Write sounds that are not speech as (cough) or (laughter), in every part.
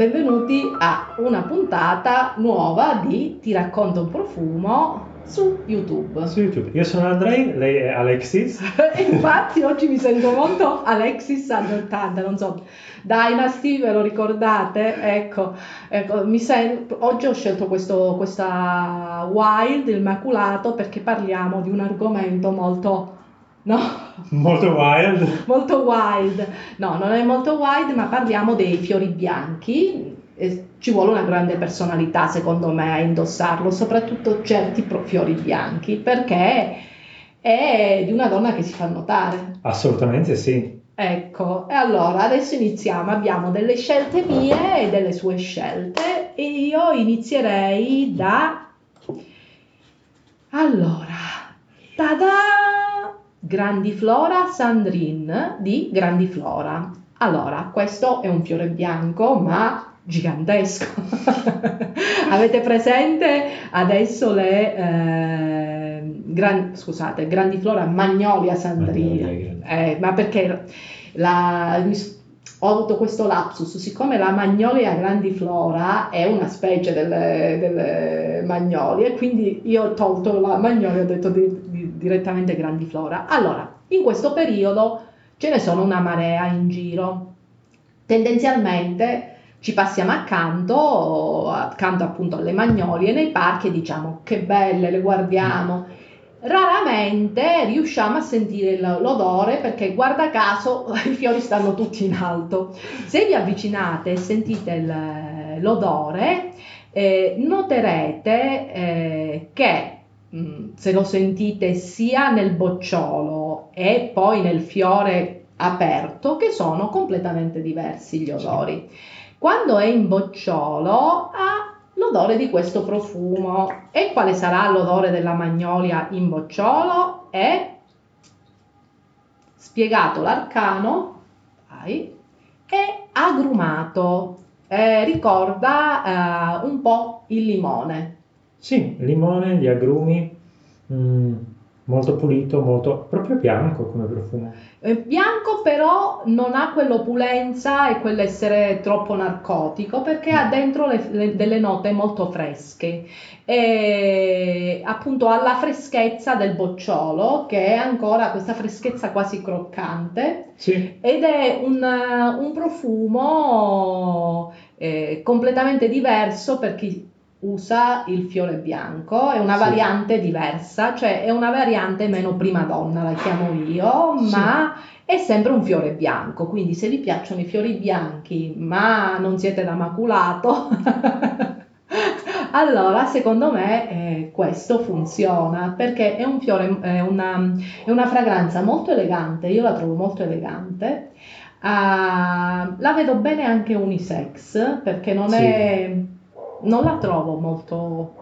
benvenuti a una puntata nuova di Ti racconto un profumo su YouTube. Su YouTube. Io sono Andrei, lei è Alexis. (laughs) Infatti oggi mi sento molto Alexis anni 80, non so, Dynasty, ve lo ricordate? Ecco, ecco mi sento, oggi ho scelto questo, questa Wild, il maculato, perché parliamo di un argomento molto... No? (laughs) Molto wild. Molto wild. No, non è molto wild, ma parliamo dei fiori bianchi, ci vuole una grande personalità secondo me a indossarlo, soprattutto certi fiori bianchi, perché è di una donna che si fa notare. Assolutamente sì. Ecco, e allora adesso iniziamo, abbiamo delle scelte mie e delle sue scelte e io inizierei da... Allora, tada! Grandiflora Sandrine di Grandiflora. Allora, questo è un fiore bianco, ma gigantesco. (laughs) Avete presente adesso le eh, gran, scusate, grandiflora Magnolia Sandrina? Eh, ma perché la, ho avuto questo lapsus, siccome la Magnolia grandiflora è una specie delle, delle magnolie, quindi io ho tolto la Magnolia e ho detto di, di, direttamente grandiflora. Allora, in questo periodo ce ne sono una marea in giro. Tendenzialmente ci passiamo accanto, accanto appunto alle magnolie nei parchi e diciamo che belle, le guardiamo. Raramente riusciamo a sentire l'odore perché guarda caso (laughs) i fiori stanno tutti in alto. Se vi avvicinate e sentite l'odore, eh, noterete eh, che mh, mm, se lo sentite sia nel bocciolo e poi nel fiore aperto che sono completamente diversi gli odori. Quando è in bocciolo ha l'odore di questo profumo. E quale sarà l'odore della magnolia in bocciolo? È spiegato l'arcano, vai, è agrumato. Eh, ricorda eh, un po' il limone. Sì, limone, gli agrumi. Mm molto pulito, molto proprio bianco come profumo. È bianco però non ha quell'opulenza e quell'essere troppo narcotico perché ha dentro le, le, delle note molto fresche e appunto ha la freschezza del bocciolo che è ancora questa freschezza quasi croccante sì. ed è un, un profumo eh, completamente diverso per chi usa il fiore bianco, è una sì. variante diversa, cioè è una variante meno prima donna, la chiamo io, sì. ma è sempre un fiore bianco, quindi se vi piacciono i fiori bianchi ma non siete da maculato, (laughs) allora secondo me eh, questo funziona perché è un fiore, è una, è una fragranza molto elegante, io la trovo molto elegante. Uh, la vedo bene anche unisex perché non sì. è non la trovo molto...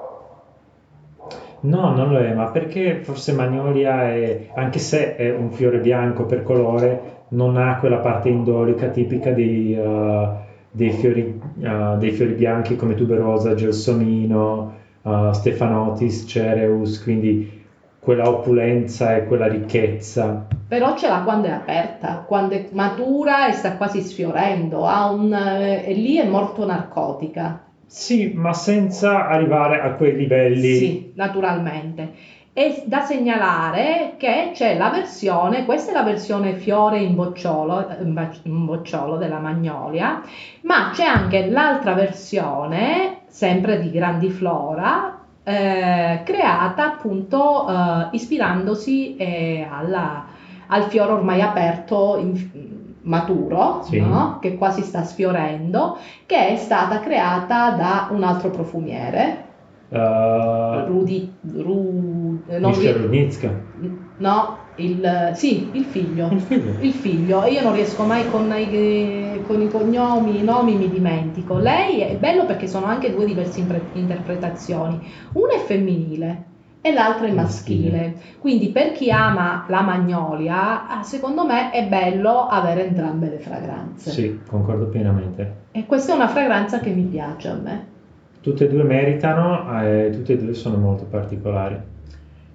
No, non lo è, ma perché forse Magnolia è, anche se è un fiore bianco per colore, non ha quella parte indolica tipica dei, uh, dei, fiori, uh, dei fiori, bianchi come tuberosa, gelsomino, uh, stefanotis, cereus, quindi quella opulenza e quella ricchezza. Però ce l'ha quando è aperta, quando è matura e sta quasi sfiorendo, un, eh, e lì è molto narcotica. Sì, ma senza arrivare a quei livelli. Sì, naturalmente. È da segnalare che c'è la versione, questa è la versione fiore in bocciolo, in bocciolo della Magnolia, ma c'è anche l'altra versione, sempre di Grandiflora, eh, creata appunto eh, ispirandosi eh, alla, al fiore ormai aperto in, maturo, sì. no? che quasi sta sfiorendo, che è stata creata da un altro profumiere. Uh, Rudy, Ru, eh, non Rudnitska. No, il, sì, il figlio. Il figlio. Il figlio. Io non riesco mai con i, con i cognomi, i nomi mi dimentico. Lei è bello perché sono anche due diverse interpretazioni. Una è femminile, e l'altro è maschile. Quindi per chi ama la magnolia, secondo me è bello avere entrambe le fragranze. Sì, concordo pienamente. E questa è una fragranza che mi piace a me. Tutte e due meritano e tutte e due sono molto particolari.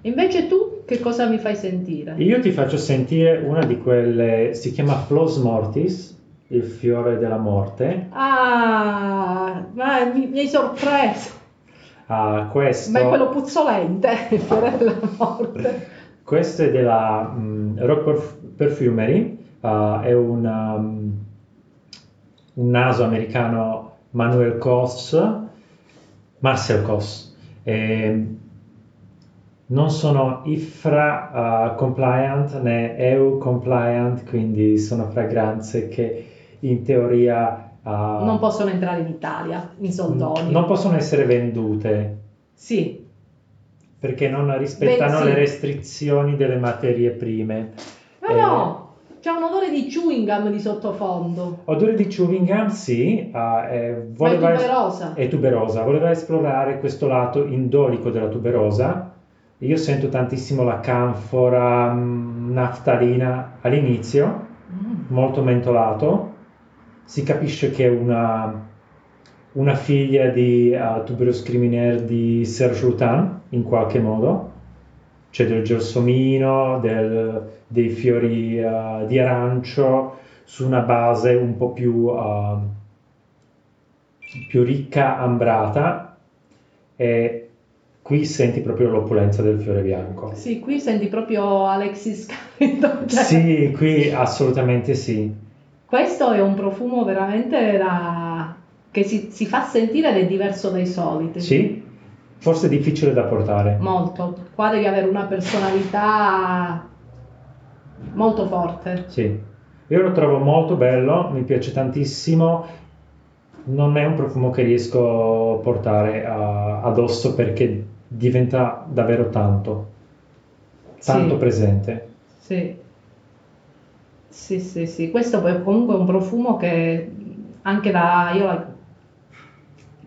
Invece tu che cosa mi fai sentire? Io ti faccio sentire una di quelle, si chiama Flos Mortis, il fiore della morte. Ah, ma mi, mi hai sorpreso. Ah, questo, Ma è quello puzzolente, (laughs) il fiore della morte. questo è della mm, Rock Perf- Perfumery, ah, è un, um, un naso americano Manuel Kos, Marcel Kos. E non sono IFRA ah, compliant né EU compliant, quindi sono fragranze che in teoria ah, Non possono entrare in Italia, in soldoni. non possono essere vendute Sì, perché non rispettano Beh, sì. le restrizioni delle materie prime. ma Eh, no, c'è un odore di chewing gum di sottofondo. Odore di chewing gum, sì, ah, eh, è voleva es- tuberosa. è tuberosa, voleva esplorare questo lato indolico della tuberosa. Io sento tantissimo la canfora mm, naftalina all'inizio, Mm. molto mentolato. Si capisce che è una, una figlia di uh, Tuberose Criminaire di Serge Lutin, in qualche modo. C'è del gelsomino, del- dei fiori uh, di arancio su una base un po' più, uh, più ricca, ambrata. E qui senti proprio l'opulenza del fiore bianco. Sì, qui senti proprio Alexis Carrito. cioè, Sì, qui assolutamente sì. Questo è un profumo veramente da... che si, si fa sentire ed è diverso dai soliti. Sì, forse è difficile da portare. Molto. Qua devi avere una personalità molto forte. Sì, io lo trovo molto bello, mi piace tantissimo. Non è un profumo che riesco a portare a- addosso perché diventa davvero tanto, tanto Sì. presente. Sì. Sì, sì, sì. Questo è comunque un profumo che anche da... io la...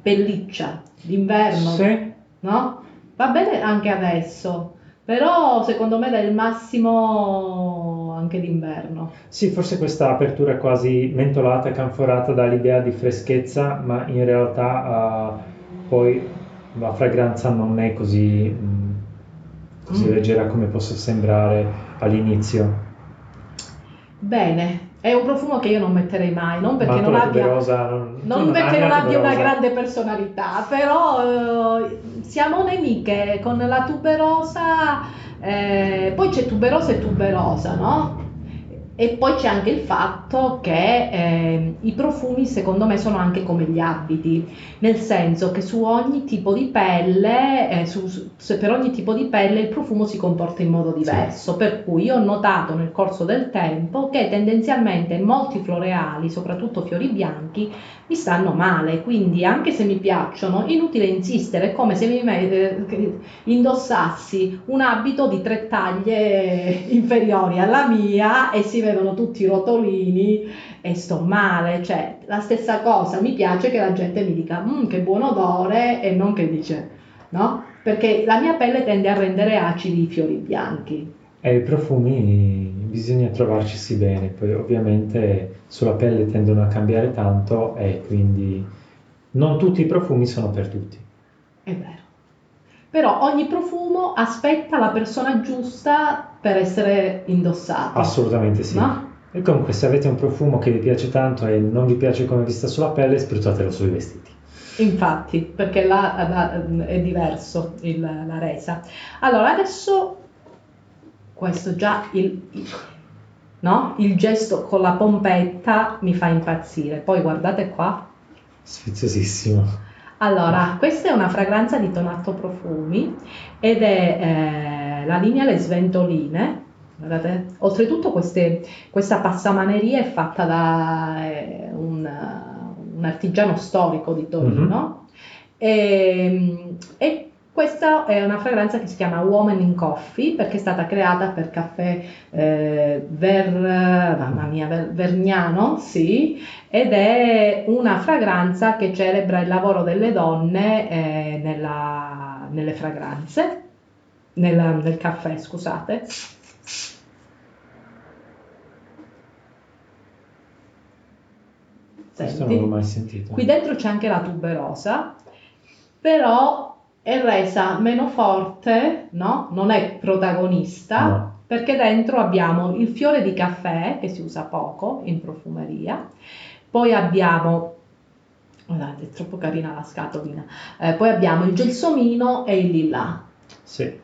pelliccia d'inverno, Sì, no? Va bene anche adesso, però secondo me dà il massimo anche d'inverno. sì, forse questa apertura quasi mentolata, canforata dà l'idea di freschezza, ma in realtà eh, poi la fragranza non è così, mm, così Mm. leggera come possa sembrare all'inizio. Bene, è un profumo che io non metterei mai, non perché Ma tu non la abbia... tuberosa non, Non perché non abbia una tuberosa. grande personalità, però eh, siamo nemiche con la tuberosa, eh, poi c'è tuberosa e tuberosa, no? E poi c'è anche il fatto che eh, i profumi secondo me sono anche come gli abiti, nel senso che su ogni tipo di pelle, eh, su- su- per ogni tipo di pelle il profumo si comporta in modo diverso, per cui ho notato nel corso del tempo che tendenzialmente molti floreali, soprattutto fiori bianchi, mi stanno male, quindi anche se mi piacciono, inutile insistere, è come se mi eh, indossassi un abito di tre taglie inferiori alla mia e si vedono tutti i rotolini e sto male, cioè la stessa cosa, mi piace che la gente mi dica "Mm, che buon odore e non che dice, no? Perché la mia pelle tende a rendere acidi i fiori bianchi. E i profumi bisogna trovarci bene, poi ovviamente sulla pelle tendono a cambiare tanto e quindi non tutti i profumi sono per tutti. È vero. Però ogni profumo aspetta la persona giusta per essere indossato. Assolutamente sì. No? E comunque se avete un profumo che vi piace tanto e non vi piace come vi sta sulla pelle, spruzzatelo sui vestiti. Infatti, perché là là, è diverso il- la resa. Allora, adesso questo già il, il- no? il gesto con la pompetta mi fa impazzire. Poi guardate qua. Sfiziosissimo. Allora, questa è una fragranza di Tonato Profumi ed è eh, la linea Le Sventoline. Guardate, oltretutto queste- questa passamaneria è fatta da eh, un, un artigiano storico di Torino e, e questa è una fragranza che si chiama Woman in Coffee perché è stata creata per caffè eh, Ver, mamma mia, Ver- Vergnano, sì, ed è una fragranza che celebra il lavoro delle donne eh, nella- nelle fragranze, nella- nel caffè, scusate. Questo Senti. non l'ho mai sentito. Qui dentro c'è anche la tuberosa, però è resa meno forte, no? Non è protagonista, No. perché dentro abbiamo il fiore di caffè, che si usa poco in profumeria, poi abbiamo, guardate, è troppo carina la scatolina, Eh, poi abbiamo il gelsomino e il lilla. Sì.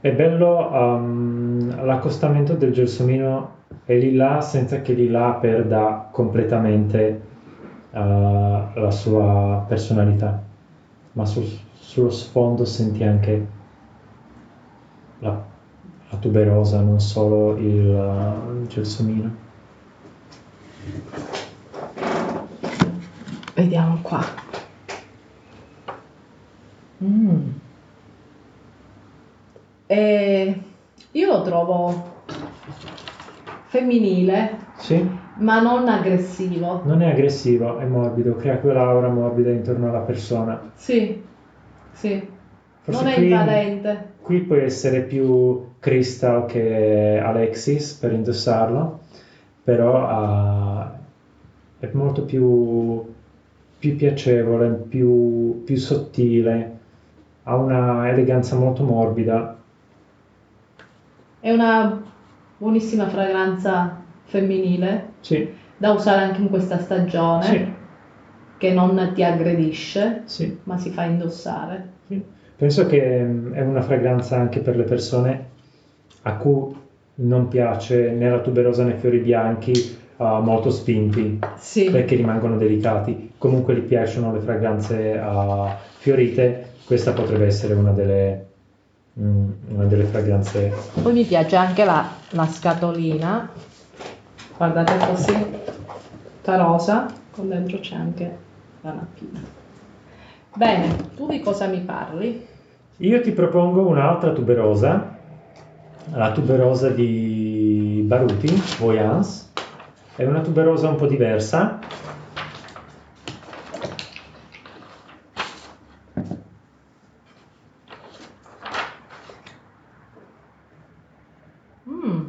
È bello um, l'accostamento del gelsomino e lilla senza che lilla perda completamente uh, la sua personalità, ma sul- sullo sfondo senti anche la, la tuberosa, non solo il, il gelsomino. Vediamo qua. Mm. E io lo trovo femminile, Sì, ma non aggressivo. non è aggressivo, è morbido, crea quell'aura morbida intorno alla persona. Sì, sì. Forse non è invadente. Qui può essere più Crystal che Alexis per indossarlo, però ah, è molto più, più piacevole, più, più sottile, ha una eleganza molto morbida. È una buonissima fragranza femminile. Sì, da usare anche in questa stagione, sì, che non ti aggredisce, sì, ma si fa indossare. Penso che mm, è una fragranza anche per le persone a cui non piace né la tuberosa né i fiori bianchi ah, molto spinti. Perché rimangono delicati. Comunque gli piacciono le fragranze ah, fiorite, questa potrebbe essere una delle, mm, una delle fragranze. Poi mi piace anche la, la scatolina, guardate così, tutta rosa, con dentro c'è anche la nappina. Bene, tu di cosa mi parli? Io ti propongo un'altra tuberosa, la tuberosa di Baruti, Voyance. È una tuberosa un po' diversa.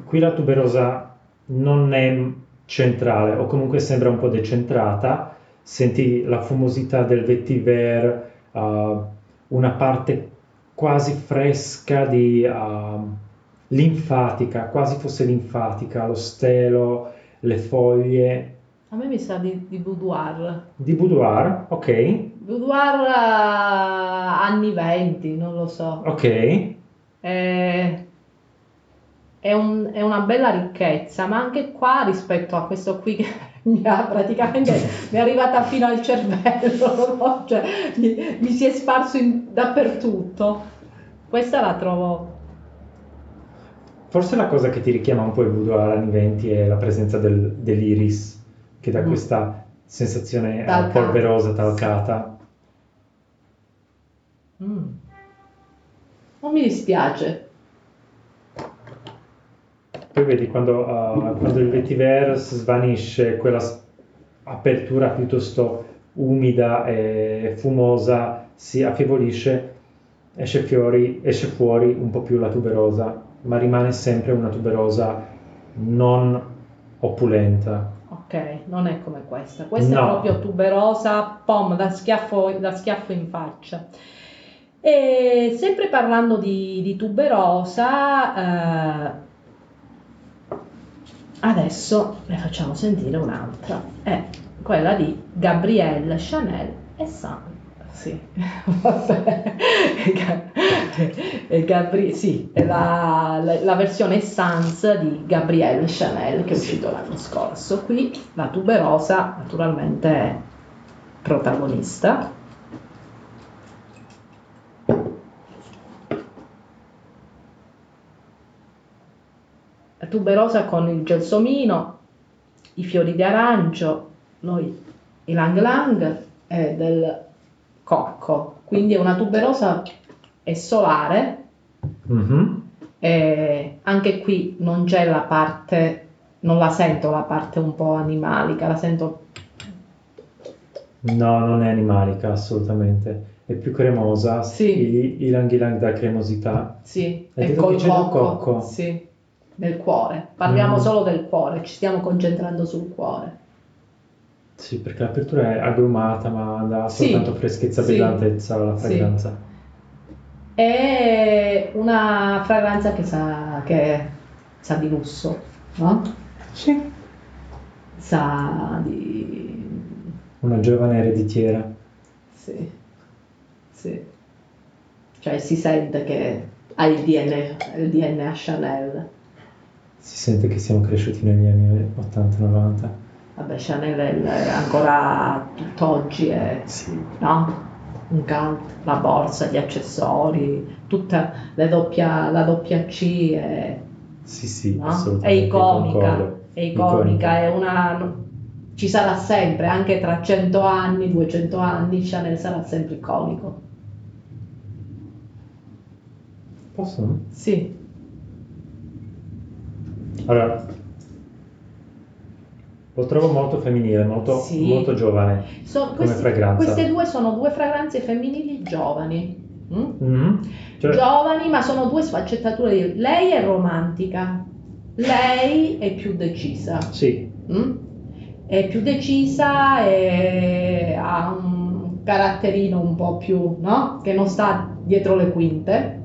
Qui la tuberosa non è centrale o comunque sembra un po' decentrata, senti la fumosità del vetiver, uh, una parte quasi fresca di uh, linfatica, quasi fosse linfatica, lo stelo, le foglie a me mi sa di, di boudoir. di boudoir, ok, Boudoir eh, anni 20, non lo so. ok, È, è un- è una bella ricchezza, ma anche qua rispetto a questo qui che (laughs) mi ha praticamente mi è arrivata fino al cervello? (laughs) Cioè, mi, mi si è sparso in- dappertutto. Questa la trovo. Forse la cosa che ti richiama un po' il boudoir anni 20 è la presenza del- dell'iris, che dà Mm. questa sensazione eh, Talcata. polverosa, talcata. mm. Non mi dispiace. Poi vedi quando, uh, quando il vetiver svanisce, quella apertura piuttosto umida e fumosa si affievolisce, esce, fiori, esce fuori un po' più la tuberosa, ma rimane sempre una tuberosa non opulenta. Ok, non è come questa. Questa No. è proprio tuberosa, pom, da schiaffo, da schiaffo in faccia. E sempre parlando di, di tuberosa, eh, adesso ne facciamo sentire un'altra. È quella di Gabrielle Chanel e Saint. Sì, (laughs) vabbè. Ga- Gabri- sì, è la, la- la versione Sans di Gabrielle Chanel che è uscito l'anno scorso. Qui la tuberosa naturalmente è protagonista. Tuberosa con il gelsomino, i fiori di arancio, noi i lang lang e del cocco. Quindi è una tuberosa è solare Mhm. e anche qui non c'è la parte, non la sento la parte un po' animalica, la sento No, non è animalica assolutamente, è più cremosa, Sì. i, i lang ilang dà cremosità. sì, Hai è detto col cocco, cocco? sì, nel cuore. Parliamo Mm. solo del cuore, ci stiamo concentrando sul cuore. Sì, perché l'apertura è agrumata, ma dà Sì, soltanto freschezza, sì, brillantezza alla sì. fragranza. È una fragranza che sa, che sa di lusso, no? Sì. Sa di... Una giovane ereditiera. Sì, sì. Cioè si sente che ha il DNA, il DNA Chanel. Si sente che siamo cresciuti negli anni 80-90. Vabbè, Chanel è ancora tutt'oggi è, Sì. no? Un cult, la borsa, gli accessori, tutta la doppia, la doppia C è, Sì, sì, no? È iconica, concordo. è iconica, è una... ci sarà sempre, anche tra 100 anni, 200 anni, Chanel sarà sempre iconico. Posso? Sì, Allora, lo trovo molto femminile, molto, Sì. molto giovane. So- Come questi- fragranza. queste due sono due fragranze femminili giovani. mm? Mhm. Cioè, Giovani, ma sono due sfaccettature. di- Lei è romantica, lei è più decisa. sì, mm? È più decisa e ha un caratterino un po' più, no? Che non sta dietro le quinte.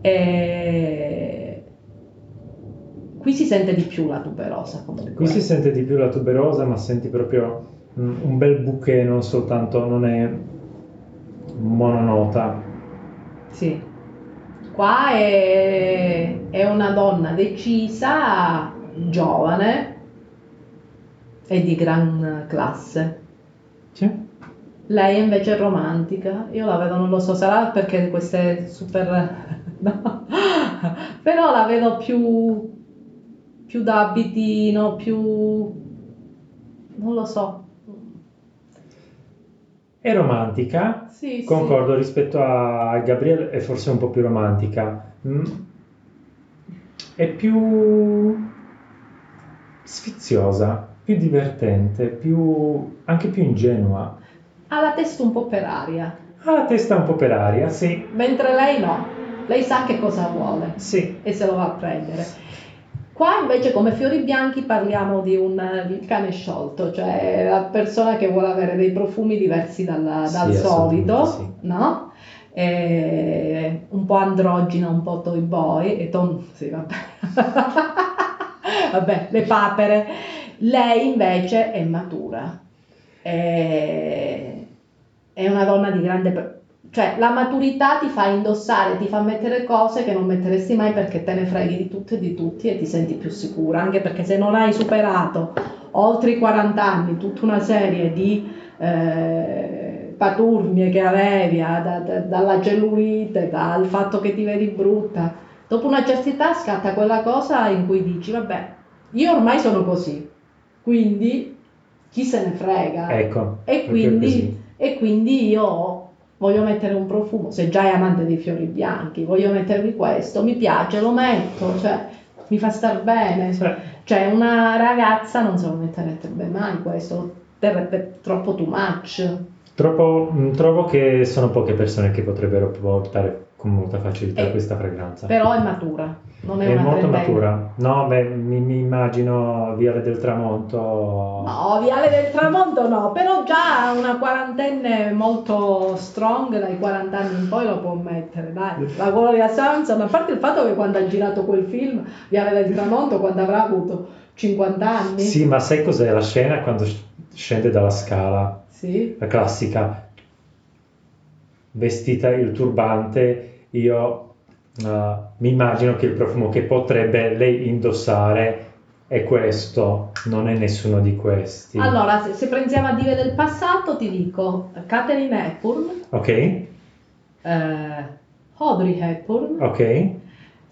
E... Qui si sente di più la tuberosa comunque. qui si sente di più la tuberosa, ma senti proprio mm, un bel bouquet, non soltanto, non è mononota. Sì. Qua è, è una donna decisa, giovane e di gran classe. Sì. Lei invece è romantica. Io la vedo, non lo so, sarà perché queste super... (laughs) no. Però la vedo più, più da abitino, più... non lo so. È romantica, Sì, sì. concordo rispetto a Gabrielle, è forse un po' più romantica. Mm. È più sfiziosa, più divertente, più... anche più ingenua. Ha la testa un po' per aria, Ha la testa un po' per aria, sì, mentre lei no. Lei sa che cosa vuole. sì. e se lo va a prendere. Qua invece come fiori bianchi parliamo di un di cane sciolto, cioè la persona che vuole avere dei profumi diversi dal, Sì, solito, assolutamente no? E un po' androgina, un po' toy boy, e ton... sì, vabbè. (laughs) vabbè, le papere. Lei invece è matura, è, è una donna di grande... Cioè, la maturità ti fa indossare, ti fa mettere cose che non metteresti mai perché te ne freghi di tutto e di tutti e ti senti più sicura, anche perché se non hai superato oltre i 40 anni tutta una serie di eh, paturnie che avevi, ah, da- da- dalla cellulite, dal fatto che ti vedi brutta, dopo una certa età scatta quella cosa in cui dici, vabbè, io ormai sono così, quindi chi se ne frega? Ecco, E quindi, e quindi io voglio mettere un profumo, se già è amante dei fiori bianchi, voglio mettermi questo, mi piace, lo metto, cioè mi fa star bene. Sì. Cioè una ragazza non se lo metterebbe mai questo, terrebbe troppo too much. Troppo, mm, trovo che sono poche persone che potrebbero portare con molta facilità Eh, questa fragranza. Però è matura, non è, È molto trentenne. matura. No, beh, mi, mi immagino Viale del Tramonto. No, Viale del Tramonto no, però già una quarantenne molto strong, dai 40 anni in poi lo può mettere, dai. La Gloria Samson, a parte il fatto che quando ha girato quel film, Viale del Tramonto, quando avrà avuto 50 anni, Sì, ma sai cos'è la scena quando sc- scende dalla scala? sì, La classica. Vestita il turbante, io eh, mi immagino che il profumo che potrebbe lei indossare è questo, non è nessuno di questi. Allora, se, se prendiamo a dire del passato, ti dico Catherine Hepburn, Ok, eh, Audrey Hepburn, ok,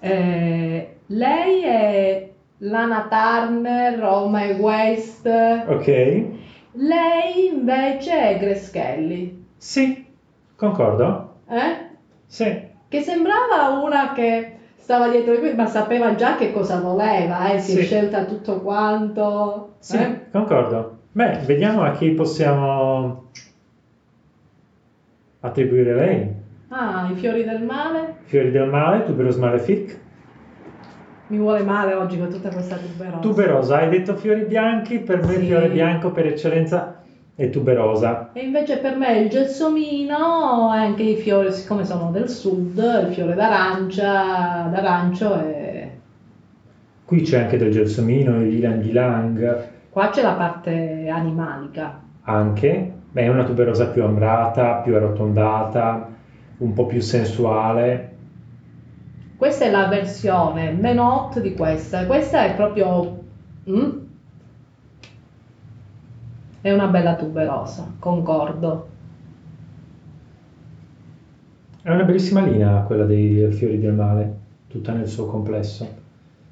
eh, lei è Lana Turner, Roma e West, ok. lei invece è Grace Kelly, Sì, concordo. eh? Sì, che sembrava una che stava dietro di lui, ma sapeva già che cosa voleva, eh? si è Sì. scelta tutto quanto. sì, eh? concordo. Beh, vediamo a chi possiamo attribuire lei. Ah, i fiori del male. Fiori del male, Tuberose Malefic. Mi vuole male oggi con tutta questa tuberosa. Tuberosa, hai detto fiori bianchi, per me Sì. il fiore bianco per eccellenza è tuberosa. E invece per me il gelsomino e anche i fiori, siccome sono del sud, il fiore d'arancia, d'arancio e Qui c'è anche del gelsomino, il ylang ylang, qua c'è la parte animalica. anche. Beh, è una tuberosa più ambrata, più arrotondata, un po' più sensuale. Questa è la versione meno hot di questa. Questa è proprio... mm? È una bella tuberosa, concordo. È una bellissima linea quella dei fiori del male, tutta nel suo complesso.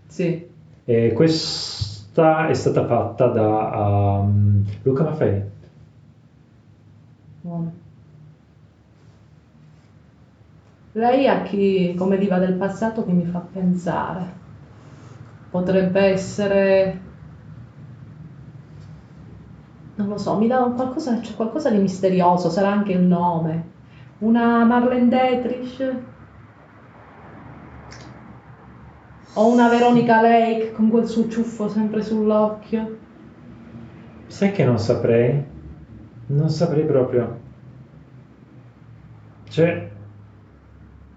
Sì. E questa è stata fatta da um, Luca Maffei. Buono. Lei a chi, come diva del passato, che mi fa pensare. Potrebbe essere... Non lo so, mi dà qualcosa, c'è qualcosa di misterioso, sarà anche il nome. Una Marlene Dietrich? O una Veronica Lake con quel suo ciuffo sempre sull'occhio? Sai che non saprei? Non saprei proprio. C'è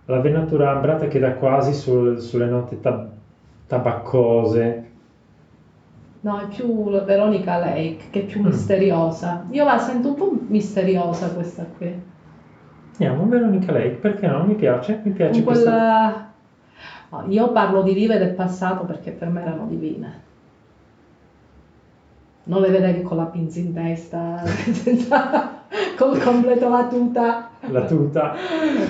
la venatura ambrata che dà quasi sul- sulle note tab- tabaccose. No, è più la Veronica Lake, che è più Mm. misteriosa. Io la sento un po' misteriosa questa qui. Andiamo, Veronica Lake, perché no? Mi piace, mi piace Con questa... quella... No, io parlo di dive del passato perché per me erano divine. Non le vedevi con la pinza in testa, (laughs) col completo la tuta. La tuta.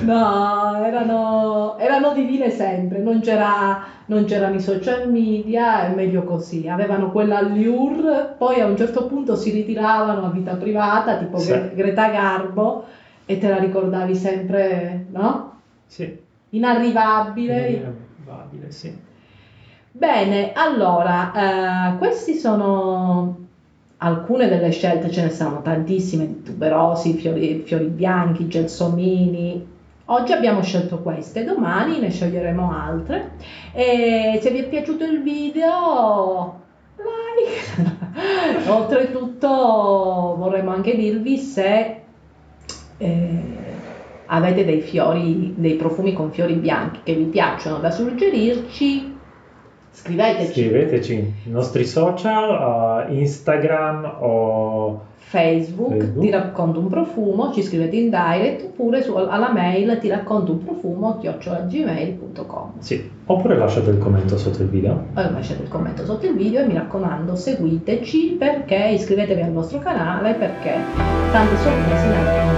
No, erano, erano divine sempre, non c'era, non c'erano i social media, è meglio così. Avevano quella allure, poi a un certo punto si ritiravano a vita privata, tipo Sì. Gre- Greta Garbo, e te la ricordavi sempre, no? Sì. Inarrivabile. Inarrivabile, sì. Bene, allora, eh, questi sono alcune delle scelte, ce ne sono tantissime tuberosi, fiori, fiori bianchi, gelsomini. Oggi abbiamo scelto queste, domani ne sceglieremo altre. E se vi è piaciuto il video, like. (laughs) Oltretutto vorremmo anche dirvi se eh, avete dei fiori, dei profumi con fiori bianchi che vi piacciono da suggerirci, scriveteci Scriveteci i nostri social, uh, Instagram o Facebook, Facebook. ti racconto un profumo, ci scrivete in direct oppure su- alla mail ti racconto un profumo chiocciolagmail.com sì, oppure lasciate il commento sotto il video. Poi lasciate il commento sotto il video e mi raccomando seguiteci perché iscrivetevi al nostro canale perché tante sorprese ne avremo.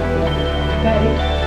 Ok?